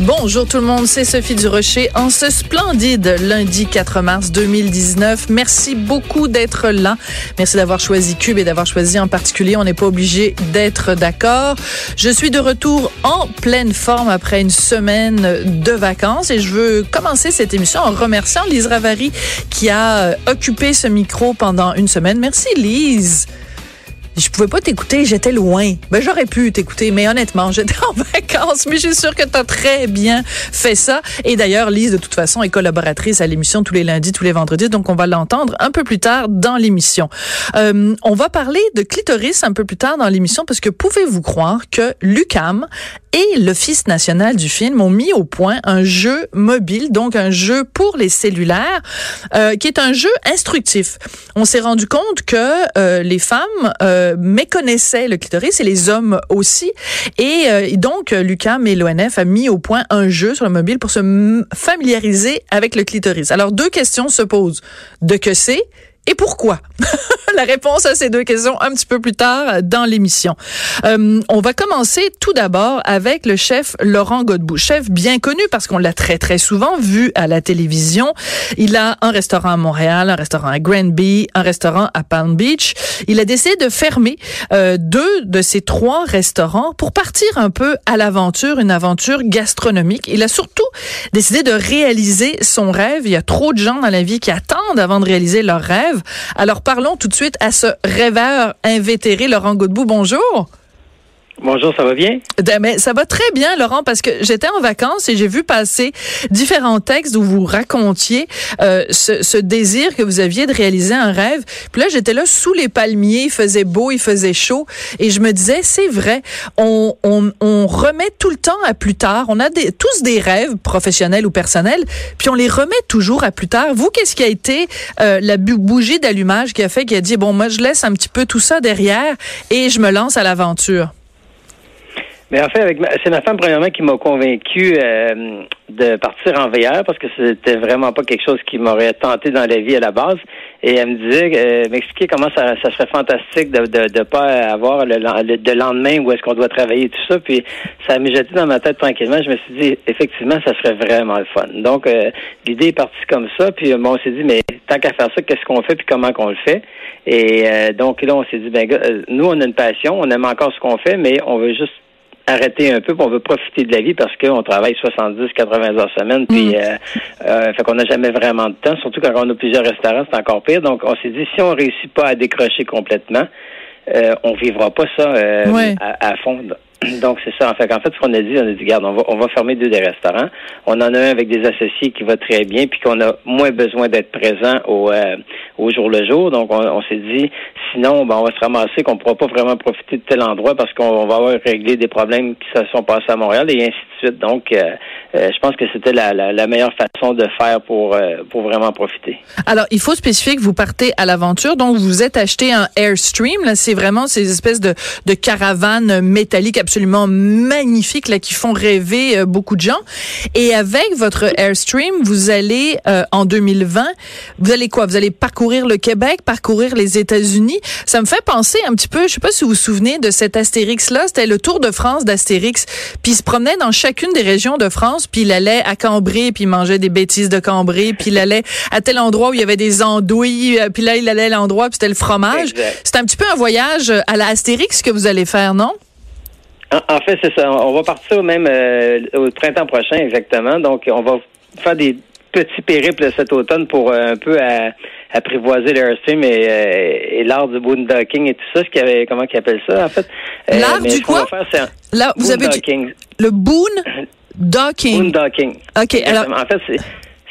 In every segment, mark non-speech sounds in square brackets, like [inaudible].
Bonjour tout le monde, c'est Sophie Durocher en ce splendide lundi 4 mars 2019. Merci beaucoup d'être là. Merci d'avoir choisi Cube et d'avoir choisi en particulier. On n'est pas obligé d'être d'accord. Je suis de retour en pleine forme après une semaine de vacances et je veux commencer cette émission en remerciant Lise Ravary qui a occupé ce micro pendant une semaine. Merci Lise je pouvais pas t'écouter, j'étais loin. Ben j'aurais pu t'écouter, mais honnêtement, [laughs] j'étais en vacances, mais je suis sûre que tu as très bien fait ça. Et d'ailleurs, Lise, de toute façon, est collaboratrice à l'émission tous les lundis, tous les vendredis, donc on va l'entendre un peu plus tard dans l'émission. Euh, on va parler de clitoris un peu plus tard dans l'émission, parce que pouvez-vous croire que Lucam et l'Office national du film ont mis au point un jeu mobile, donc un jeu pour les cellulaires, euh, qui est un jeu instructif. On s'est rendu compte que euh, les femmes euh, méconnaissaient le clitoris et les hommes aussi. Et euh, donc, Lucam et l'ONF a mis au point un jeu sur le mobile pour se familiariser avec le clitoris. Alors, deux questions se posent. De que c'est et pourquoi? [laughs] La réponse à ces deux questions un petit peu plus tard dans l'émission. Euh, on va commencer tout d'abord avec le chef Laurent Godbout, chef bien connu parce qu'on l'a très très souvent vu à la télévision. Il a un restaurant à Montréal, un restaurant à Granby, un restaurant à Palm Beach. Il a décidé de fermer euh, deux de ces trois restaurants pour partir un peu à l'aventure, une aventure gastronomique. Il a surtout décidé de réaliser son rêve. Il y a trop de gens dans la vie qui attendent avant de réaliser leur rêve. Alors parlons tout de suite à ce rêveur invétéré, Laurent Godbout. Bonjour. Bonjour, ça va bien? Ben, ça va très bien, Laurent, parce que j'étais en vacances et j'ai vu passer différents textes où vous racontiez euh, ce, ce, désir que vous aviez de réaliser un rêve. Puis là, j'étais là sous les palmiers, il faisait beau, il faisait chaud, et je me disais, c'est vrai, on, on, on, remet tout le temps à plus tard. On a des, tous des rêves professionnels ou personnels, puis on les remet toujours à plus tard. Vous, qu'est-ce qui a été euh, la bougie d'allumage qui a fait, qui a dit, bon, moi, je laisse un petit peu tout ça derrière et je me lance à l'aventure? Mais en fait, avec c'est ma femme premièrement qui m'a convaincu euh, de partir en VR parce que c'était vraiment pas quelque chose qui m'aurait tenté dans la vie à la base. Et elle me disait, euh, m'expliquer comment ça, ça serait fantastique de de, de pas avoir le, le, lendemain où est-ce qu'on doit travailler tout ça. Puis ça m'a jeté dans ma tête tranquillement. Je me suis dit, effectivement, ça serait vraiment le fun. Donc euh, l'idée est partie comme ça. Puis bon, on s'est dit, mais tant qu'à faire ça, qu'est-ce qu'on fait? Puis comment qu'on le fait? Et donc là, on s'est dit, ben nous, on a une passion, on aime encore ce qu'on fait, mais on veut juste arrêter un peu, on veut profiter de la vie parce qu'on travaille 70, 80 heures semaine, puis mm. euh, euh, fait qu'on n'a jamais vraiment de temps, surtout quand on a plusieurs restaurants, c'est encore pire. Donc on s'est dit si on réussit pas à décrocher complètement, euh, on vivra pas ça euh, à, à, fond. Donc, c'est ça. En fait, en fait, ce qu'on a dit, on a dit, regarde, on va, on va fermer deux des restaurants. On en a un avec des associés qui va très bien, puis qu'on a moins besoin d'être présent au, euh, au jour le jour. Donc, on, s'est dit, sinon, ben, on va se ramasser qu'on ne pourra pas vraiment profiter de tel endroit parce qu'on va avoir réglé des problèmes qui se sont passés à Montréal et ainsi de suite. Donc, euh, euh, je pense que c'était la, la, meilleure façon de faire pour, pour vraiment profiter. Alors, il faut spécifier que vous partez à l'aventure. Donc, vous êtes acheté un Airstream. Là, c'est vraiment ces espèces de, de caravanes métalliques absolument magnifiques là, qui font rêver euh, beaucoup de gens. Et avec votre Airstream, vous allez euh, en 2020, vous allez quoi? Vous allez parcourir le Québec, parcourir les États-Unis. Ça me fait penser un petit peu, je sais pas si vous vous souvenez de cet Astérix là, c'était le Tour de France d'Astérix. Puis il se promenait dans chacune des régions de France, puis il allait à Cambrai, puis il mangeait des bêtises de Cambrai, puis il allait à tel endroit où il y avait des andouilles, euh, puis là il allait à l'endroit, puis c'était le fromage. C'est un petit peu un voyage à la Astérix que vous allez faire, non? En, fait, c'est ça. On va partir même euh, au printemps prochain, exactement. Donc, on va faire des petits périples cet automne pour euh, un peu apprivoiser l'Airstream et, euh, et l'art du boondocking et tout ça. Ce qu'il avait, comment qu'ils appellent ça, en fait? L'art du quoi? Là, vous avez le boon docking. Boondocking. OK. Alors, en fait,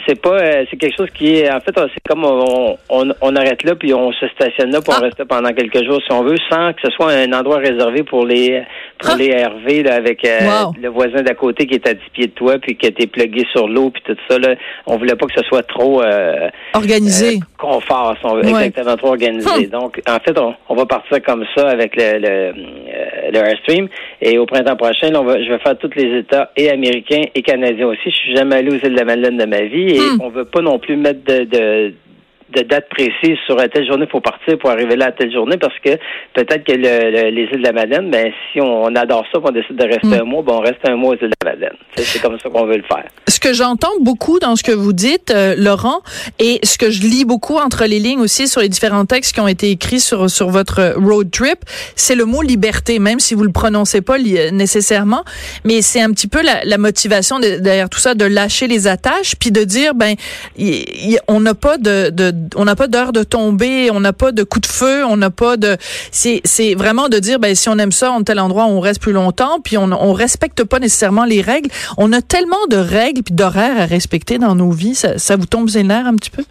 c'est pas euh, c'est quelque chose qui est en fait c'est comme on, on, arrête là puis on se stationne là pour ah. rester pendant quelques jours si on veut sans que ce soit un endroit réservé pour les pour ah. les RV là, avec euh, le voisin d'à côté qui est à 10 pieds de toi puis qui était plugué sur l'eau puis tout ça là on voulait pas que ce soit trop euh, organisé confort si on veut, exactement trop organisé hum. donc en fait on, on va partir comme ça avec le, le le Airstream. Et au printemps prochain, là, on va, je vais faire tous les États et américains et canadiens aussi. Je suis jamais allé aux îles de la Madeleine de ma vie et Hmm. on veut pas non plus mettre de, de de date précise sur à telle journée il faut partir pour arriver là à telle journée parce que peut-être que le- le- les îles de la Madeleine, ben si on, on adore ça, puis on décide de rester Mm. un mois, ben on reste un mois aux îles de la Madeleine. C'est comme ça qu'on veut le faire. Ce que j'entends beaucoup dans ce que vous dites, euh, Laurent, et ce que je lis beaucoup entre les lignes aussi sur les différents textes qui ont été écrits sur sur votre road trip, c'est le mot liberté, même si vous le prononcez pas li- nécessairement, mais c'est un petit peu la, la motivation de- derrière tout ça, de lâcher les attaches, puis de dire ben y- y- on n'a pas de, de on n'a pas d'heure de tomber, on n'a pas de coup de feu, on n'a pas de c'est vraiment de dire ben si on aime ça en tel endroit on reste plus longtemps, puis on on respecte pas nécessairement les règles. On a tellement de règles puis d'horaires à respecter dans nos vies, ça, vous tombe les nerfs un petit peu?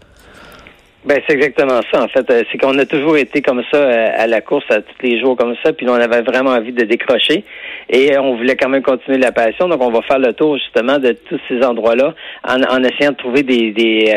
Ben c'est exactement ça en fait. Euh, C'est qu'on a toujours été comme ça euh, à la course à tous les jours comme ça, puis on avait vraiment envie de décrocher et euh, on voulait quand même continuer la passion. Donc on va faire le tour justement de tous ces endroits-là en, en essayant de trouver des,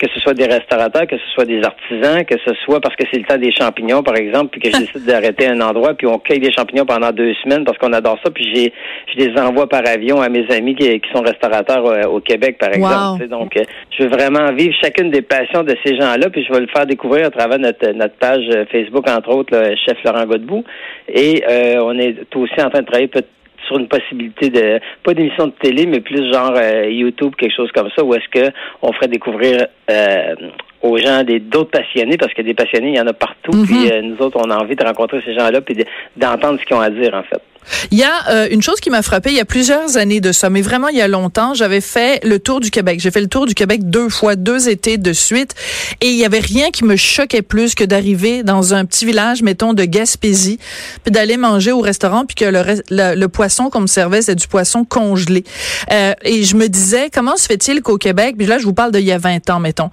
que ce soit des restaurateurs, que ce soit des artisans, que ce soit parce que c'est le temps des champignons par exemple, puis que je [laughs] décide d'arrêter un endroit, puis on cueille des champignons pendant deux semaines parce qu'on adore ça, puis j'ai je les envoie par avion à mes amis qui, qui sont restaurateurs euh, au Québec par exemple. Wow. Donc euh, je veux vraiment vivre chacune des passions de ces gens-là, puis je vais le faire découvrir à travers notre, notre page euh, Facebook, entre autres, le chef Laurent Godbout. Et euh, on est aussi en train de travailler peut sur une possibilité de pas d'émission de télé, mais plus genre euh, YouTube, quelque chose comme ça, où est-ce que on ferait découvrir euh, aux gens des d'autres passionnés, parce que des passionnés, il y en a partout. Mhm. Puis euh, nous autres, on a envie de rencontrer ces gens-là, puis de- d'entendre ce qu'ils ont à dire, en fait. Il y a euh, une chose qui m'a frappé il y a plusieurs années de ça, mais vraiment il y a longtemps, j'avais fait le tour du Québec. J'ai fait le tour du Québec deux fois, deux étés de suite, et il y avait rien qui me choquait plus que d'arriver dans un petit village, mettons de Gaspésie, puis d'aller manger au restaurant, puis que le, le, le poisson qu'on me servait c'est du poisson congelé. Euh, et je me disais comment se fait-il qu'au Québec, puis là je vous parle d'il y a 20 ans, mettons,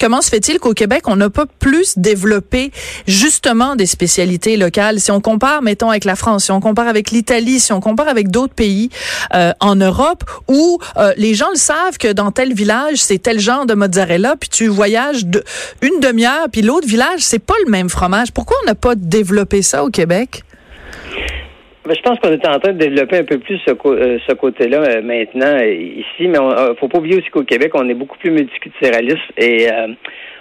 comment se fait-il qu'au Québec on n'a pas plus développé justement des spécialités locales? Si on compare, mettons avec la France, si on compare avec l'Italie, si on compare avec d'autres pays euh, en Europe où euh, les gens le savent que dans tel village, c'est tel genre de mozzarella, puis tu voyages une demi-heure, puis l'autre village, c'est pas le même fromage. Pourquoi on n'a pas développé ça au Québec? Ben, je pense qu'on est en train de développer un peu plus ce, euh, côté-là maintenant ici, mais euh, faut pas oublier aussi qu'au Québec, on est beaucoup plus multiculturaliste et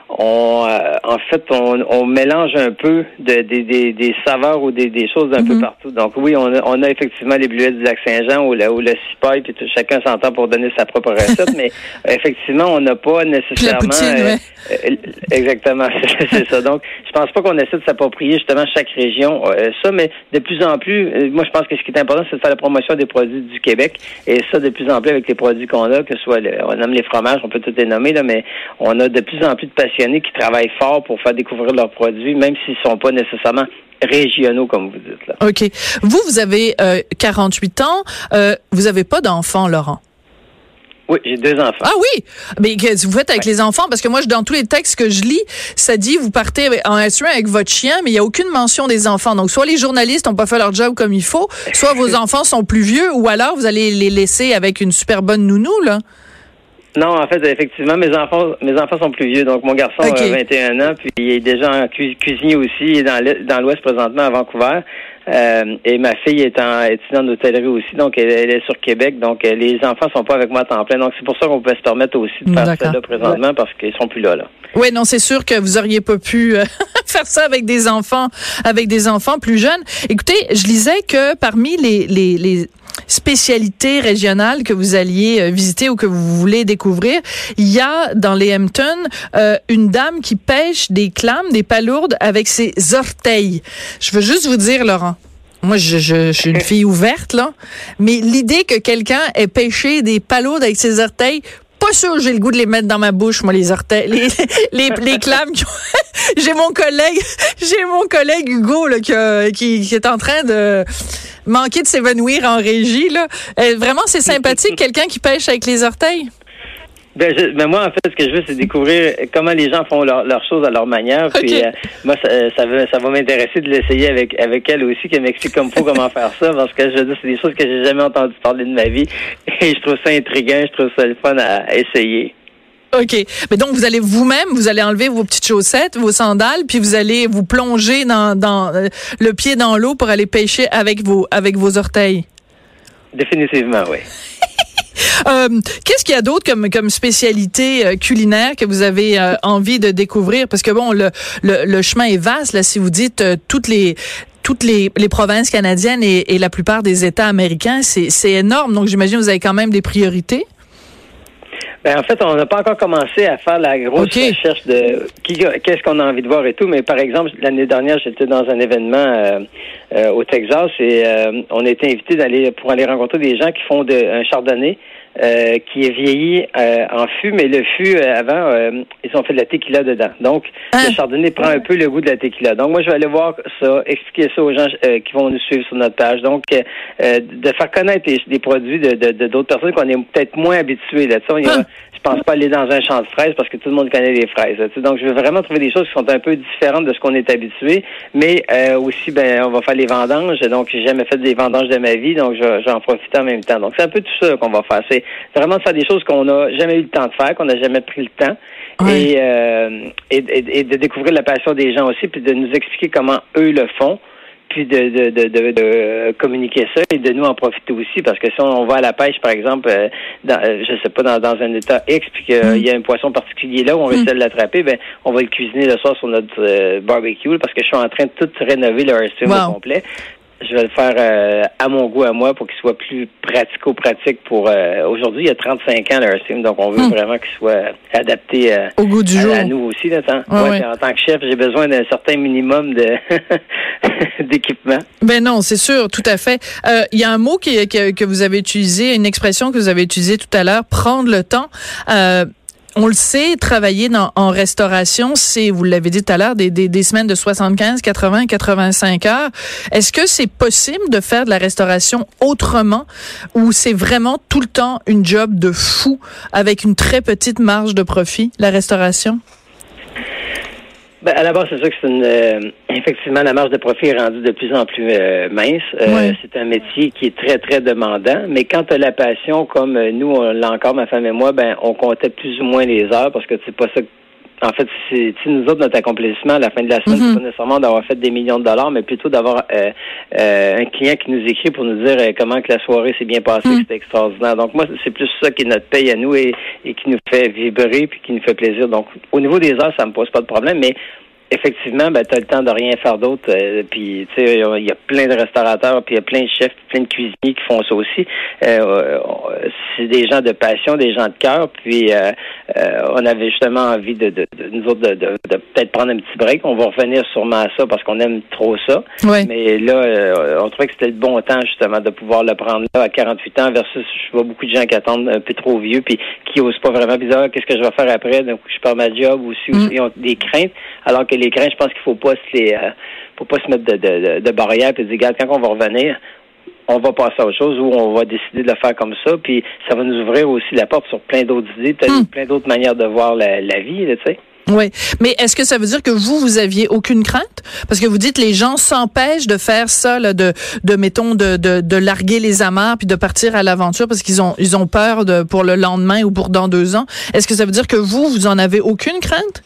on, euh, en fait, on, on mélange un peu de, des- des- des saveurs ou des, des choses d'un peu Mhm. partout. Donc oui, on a, on a effectivement les bluettes du lac Saint-Jean ou le, ou le cipaille, puis tout- chacun s'entend pour donner sa propre recette, [laughs] mais effectivement, on n'a pas nécessairement... poutine, euh, ouais. euh, exactement, [laughs] c'est ça. Donc, je pense pas qu'on essaie de s'approprier justement chaque région euh, ça, mais de plus en plus, euh, moi je pense que ce qui est important, c'est de faire la promotion des produits du Québec. Et ça, de plus en plus avec les produits qu'on a, que ce soit le- on nomme les fromages, on peut tout les nommer, là, mais on a de plus en plus de qui travaillent fort pour faire découvrir leurs produits, même s'ils sont pas nécessairement régionaux, comme vous dites là. OK. Vous, vous avez euh, 48 ans. Euh, vous avez pas d'enfants, Laurent? Oui, j'ai deux enfants. Ah oui, mais qu'est-ce que vous faites avec les enfants parce que moi, je, dans tous les textes que je lis, ça dit vous partez en SUA avec votre chien, mais il y a aucune mention des enfants. Donc soit les journalistes n'ont pas fait leur job comme il faut, soit vos [laughs] enfants sont plus vieux, ou alors vous allez les laisser avec une super bonne nounou là. Non, en fait, effectivement, mes enfants, mes enfants sont plus vieux. Donc, mon garçon a 21 ans, puis il est déjà en cu- cuisinier aussi. Il est dans l'Ouest présentement, à Vancouver. Euh, et ma fille est en étudiante d'hôtellerie aussi, donc elle, elle est sur Québec. Donc, euh, les enfants sont pas avec moi à temps plein. Donc, c'est pour ça qu'on peut se permettre aussi de faire ça là présentement, parce qu'ils sont plus là, là. Oui, non, c'est sûr que vous auriez pas pu euh, [laughs] faire ça avec des enfants, avec des enfants plus jeunes. Écoutez, je lisais que parmi les, les, les spécialités régionales que vous alliez euh, visiter ou que vous voulez découvrir, il y a dans les Hamptons euh, une dame qui pêche des clames, des palourdes avec ses orteils. Je veux juste vous dire, Laurent. Moi, je, je, je suis une fille ouverte, là. Mais l'idée que quelqu'un ait pêché des palourdes avec ses orteils, pas sûr que j'ai le goût de les mettre dans ma bouche, moi, les orteils, les, les, clames. [laughs] j'ai mon collègue, [laughs] j'ai mon collègue Hugo, là, qui, a- qui, qui est en train de manquer de s'évanouir en régie, là. Euh, vraiment, c'est sympathique, [laughs] quelqu'un qui pêche avec les orteils. Ben, je- ben, moi, en fait, ce que je veux, c'est découvrir comment les gens font leur- leurs choses à leur manière. Puis, euh, moi, ça, ça va, ça va m'intéresser de l'essayer avec, avec elle aussi, qu'elle m'explique comme faut comment faire ça, parce que je veux dire, c'est des choses que j'ai jamais entendu parler de ma vie. [laughs] Et je trouve ça intriguant, je trouve ça le fun à, à essayer. OK. Mais donc, vous allez vous-même, vous allez enlever vos petites chaussettes, vos sandales, puis vous allez vous plonger dans, dans euh, le pied dans l'eau pour aller pêcher avec vos, avec vos orteils? Définitivement, oui. Euh, Qu'est-ce qu'il y a d'autre comme, comme spécialité euh, culinaire que vous avez euh, envie de découvrir? Parce que bon, le, le, le chemin est vaste, là, si vous dites toutes les toutes les, les provinces canadiennes et, et la plupart des États américains, c'est énorme. Donc, j'imagine que vous avez quand même des priorités. Ben, en fait, on n'a pas encore commencé à faire la grosse recherche de qu'est-ce qu'on a envie de voir et tout. Mais par exemple, l'année dernière, j'étais dans un événement euh, euh, au Texas et euh, on a été invité d'aller pour aller rencontrer des gens qui font de, un chardonnay euh, qui est vieilli euh, en fût, mais le fût euh, avant, ils ont fait de la tequila dedans. Donc, Hein? le chardonnay prend un peu le goût de la tequila. Donc, moi, je vais aller voir ça, expliquer ça aux gens qui vont nous suivre sur notre page. Donc, de faire connaître les, produits de de- de- d'autres personnes qu'on est peut-être moins habitués. Là. On Hein? je pense pas aller dans un champ de fraises parce que tout le monde connaît les fraises. là. Donc, je veux vraiment trouver des choses qui sont un peu différentes de ce qu'on est habitué. Mais aussi, ben, on va faire les vendanges. Donc, j'ai jamais fait des vendanges de ma vie, donc je vais, je vais en même temps. Donc, c'est un peu tout ça qu'on va faire. C'est vraiment de faire des choses qu'on n'a jamais eu le temps de faire, qu'on n'a jamais pris le temps. Et, euh, et, et- et de découvrir la passion des gens aussi, puis de nous expliquer comment eux le font puis de, de, de, de, de communiquer ça et de nous en profiter aussi. Parce que si on va à la pêche par exemple euh, dans, euh, je sais pas dans, dans un état X puis qu'il y a un poisson particulier là où on va essayer de l'attraper ben on va le cuisiner le soir sur notre euh, barbecue parce que je suis en train de tout rénover le Wow. au complet je vais le faire euh, à mon goût à moi pour qu'il soit plus pratico-pratique pour euh, aujourd'hui il y a 35 ans le Hearthstone donc on veut Hmm. vraiment qu'il soit adapté euh, Au goût du à, jour. à nous aussi là, tant- Ouais. En tant que chef, j'ai besoin d'un certain minimum de [laughs] d'équipement. Ben non, c'est sûr, tout à fait. Euh, Il y a un mot qui, que, que vous avez utilisé, une expression que vous avez utilisée tout à l'heure, prendre le temps. On le sait, travailler en restauration, c'est, vous l'avez dit tout à l'heure, des, des, des semaines de 75, 80, 85 heures. Est-ce que c'est possible de faire de la restauration autrement ou c'est vraiment tout le temps une job de fou avec une très petite marge de profit, la restauration? Ben, à la base, c'est sûr que c'est une euh, effectivement la marge de profit est rendue de plus en plus euh, mince. Euh. C'est un métier qui est très très demandant, mais quand tu as la passion, comme euh, nous on l'a encore ma femme et moi, ben on comptait plus ou moins les heures parce que c'est pas ça. que- En fait, c'est nous autres notre accomplissement à la fin de la semaine, c'est pas nécessairement d'avoir fait des millions de dollars, mais plutôt d'avoir euh, euh, un client qui nous écrit pour nous dire euh, comment que la soirée s'est bien passée, Mhm. que c'était extraordinaire. Donc moi, c'est plus ça qui est notre paye à nous et, et qui nous fait vibrer puis qui nous fait plaisir. Donc au niveau des heures, ça me pose pas de problème, mais effectivement, ben, tu as le temps de rien faire d'autre. euh, puis, tu sais, il y a plein de restaurateurs, puis il y a plein de chefs, plein de cuisiniers qui font ça aussi. Euh, euh, c'est des gens de passion, des gens de cœur. Puis, euh, euh, on avait justement envie de, de, de nous autres de, de, de peut-être prendre un petit break. On va revenir sûrement à ça parce qu'on aime trop ça. Mais là, euh, on trouvait que c'était le bon temps justement de pouvoir le prendre là à 48 ans versus je vois beaucoup de gens qui attendent un peu trop vieux puis qui osent pas vraiment disent, Ah, qu'est-ce que je vais faire après? Donc je perds ma job aussi Mm. ils ont des craintes alors que les craintes je pense qu'il faut pas se les euh, faut pas se mettre de, de, de, barrières puis dire regarde quand on va revenir on va passer à autre chose ou on va décider de le faire comme ça puis ça va nous ouvrir aussi la porte sur plein d'autres idées peut-être Mm. plein d'autres manières de voir la, la vie tu sais Oui, mais est-ce que ça veut dire que vous, vous aviez aucune crainte? Parce que vous dites les gens s'empêchent de faire ça, là, de, de mettons, de, de, de larguer les amarres puis de partir à l'aventure parce qu'ils ont, ils ont peur de, pour le lendemain ou pour dans deux ans. Est-ce que ça veut dire que vous, vous en avez aucune crainte?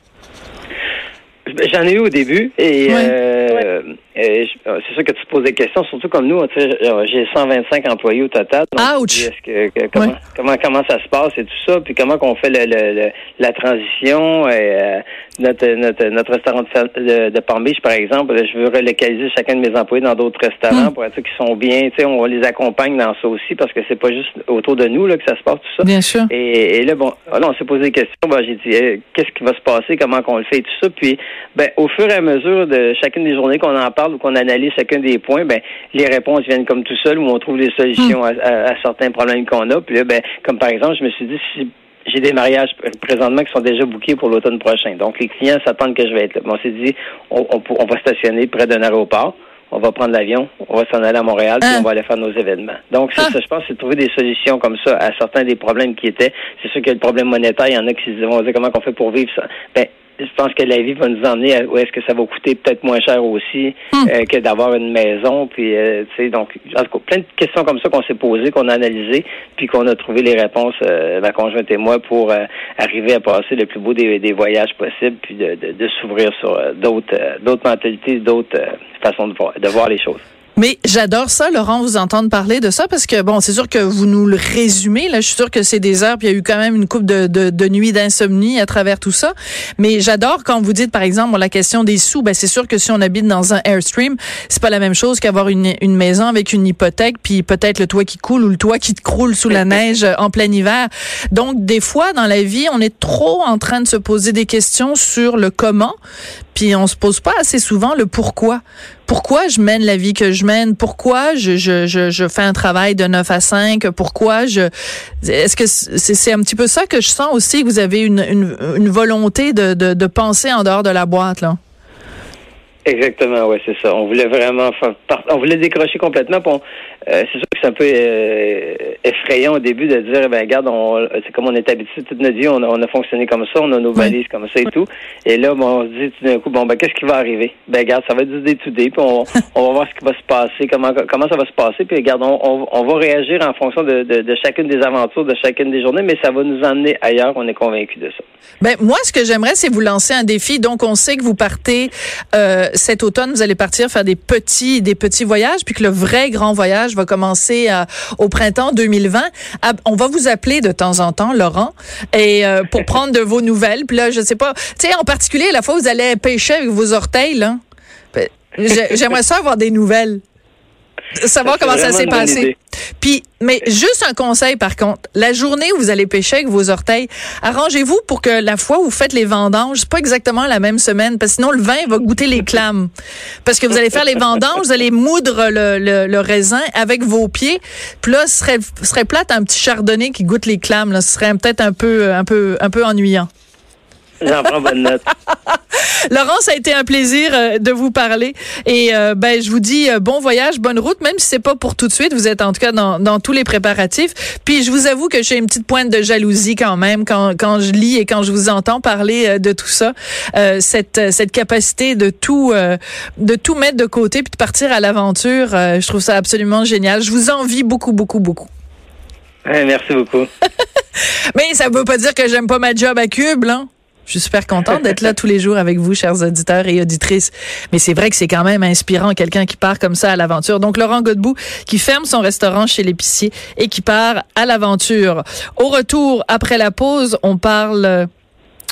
J'en ai eu au début et euh, je- euh, c'est sûr que tu te poses des questions, surtout comme nous, tu sais, euh, j'ai 125 employés au total. donc Ouch! que, que- comment, Ouais. comment comment ça se passe et tout ça, puis comment qu'on fait le, le- le- la transition. Et, euh, notre, notre notre restaurant de, de, Palm Beach, par exemple, je veux relocaliser chacun de mes employés dans d'autres restaurants Mm. pour être sûr qu'ils sont bien. Tu sais, on les accompagne dans ça aussi parce que c'est pas juste autour de nous là que ça se passe tout ça. Bien sûr. Et, et là, bon, là, on s'est posé des questions. Ben, j'ai dit, eh, qu'est-ce qui va se passer, comment qu'on le fait et tout ça. Puis, ben, au fur et à mesure de chacune des journées qu'on en parle ou qu'on analyse chacun des points, ben, les réponses viennent comme tout seul où on trouve les solutions à, à- à certains problèmes qu'on a. Puis là, ben, comme par exemple, je me suis dit, si j'ai des mariages pr- présentement qui sont déjà bookés pour l'automne prochain. Donc, les clients s'attendent que je vais être là. Mais on s'est dit, on, on, on va stationner près d'un aéroport. On va prendre l'avion, on va s'en aller à Montréal, puis Ah. on va aller faire nos événements. Donc, c'est Ah. ça, je pense, c'est de trouver des solutions comme ça à certains des problèmes qui étaient. C'est sûr qu'il y a le problème monétaire, il y en a qui se vont dire comment on fait pour vivre ça. Ben, je pense que la vie va nous emmener à où est-ce que ça va coûter peut-être moins cher aussi Hmm. euh, que d'avoir une maison. Puis, euh, tu sais, donc, en tout cas, plein de questions comme ça qu'on s'est posées, qu'on a analysées, puis qu'on a trouvé les réponses, euh, ma conjointe et moi, pour euh, arriver à passer le plus beau des, des voyages possibles, puis de, de, de s'ouvrir sur euh, d'autres euh, d'autres mentalités, d'autres euh, façons de voir, de voir les choses. Mais j'adore ça, Laurent, vous entendre parler de ça parce que bon, c'est sûr que vous nous le résumez. Là, je suis sûr que c'est des heures, puis il y a eu quand même une coupe de, de, de nuits d'insomnie à travers tout ça. Mais j'adore quand vous dites, par exemple, bon, la question des sous. Ben, c'est sûr que si on habite dans un airstream, c'est pas la même chose qu'avoir une, une maison avec une hypothèque, puis peut-être le toit qui coule ou le toit qui te croule sous la [laughs] neige en plein hiver. Donc, des fois dans la vie, on est trop en train de se poser des questions sur le comment, puis on se pose pas assez souvent le pourquoi. Pourquoi je mène la vie que je mène? Pourquoi je, je, je, je fais un travail de 9 à 5? Pourquoi je... Est-ce que c'est c'est un petit peu ça que je sens aussi, que vous avez une, une, volonté de, de, de penser en dehors de la boîte, là? Exactement, ouais, c'est ça. On voulait vraiment faire part- on voulait décrocher complètement. on- euh, c'est sûr que c'est un peu euh, effrayant au début de dire, ben regarde, on, c'est comme on est habitué toute notre vie, on a, on a fonctionné comme ça, on a nos valises comme ça et tout. Et là, bon, on se dit tout d'un coup, bon, ben qu'est-ce qui va arriver? Ben regarde, ça va être du day to day, puis on, [laughs] on va voir ce qui va se passer, comment comment ça va se passer, puis regarde, on, on, on va réagir en fonction de, de, de chacune des aventures, de chacune des journées, mais ça va nous emmener ailleurs. On est convaincu de ça. Ben moi, ce que j'aimerais, c'est vous lancer un défi. Donc, on sait que vous partez euh, cet automne. Vous allez partir faire des petits, des petits voyages, puis que le vrai grand voyage va commencer euh, au printemps 2020. Ah, on va vous appeler de temps en temps, Laurent, et euh, pour [laughs] prendre de vos nouvelles. Puis là, je sais pas, tu sais, en particulier, la fois où vous allez pêcher avec vos orteils, là. ben, j'ai- J'aimerais ça avoir des nouvelles. Savoir comment ça s'est passé. idée. Puis, mais juste un conseil par contre, la journée où vous allez pêcher avec vos orteils, arrangez-vous pour que la fois où vous faites les vendanges, c'est pas exactement la même semaine, parce que sinon le vin va goûter les clames. Parce que vous allez faire les vendanges, vous allez moudre le, le, le raisin avec vos pieds, puis là, ce serait, ce serait plate un petit chardonnay qui goûte les clames, là, ce serait peut-être un peu, un peu, un peu ennuyant. [laughs] J'en prends bonne note. Laurent, ça a été un plaisir euh, de vous parler. Et euh, ben, je vous dis euh, bon voyage, bonne route, même si c'est pas pour tout de suite. Vous êtes en tout cas dans, dans tous les préparatifs. Puis je vous avoue que j'ai une petite pointe de jalousie quand même quand, quand je lis et quand je vous entends parler euh, de tout ça. Cette, cette capacité de tout, de tout mettre de côté puis de partir à l'aventure, je trouve ça absolument génial. Je vous envie beaucoup, beaucoup, beaucoup. Ouais, merci beaucoup. [laughs] Mais ça veut pas dire que j'aime pas ma job à Cube, là. Je suis super contente d'être là tous les jours avec vous, chers auditeurs et auditrices. Mais c'est vrai que c'est quand même inspirant, quelqu'un qui part comme ça à l'aventure. Donc, Laurent Godbout, qui ferme son restaurant chez l'épicier et qui part à l'aventure. Au retour, après la pause, on parle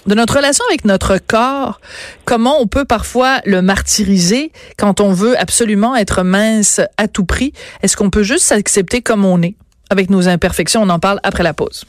de notre relation avec notre corps, comment on peut parfois le martyriser quand on veut absolument être mince à tout prix? Est-ce qu'on peut juste s'accepter comme on est avec nos imperfections? On en parle après la pause.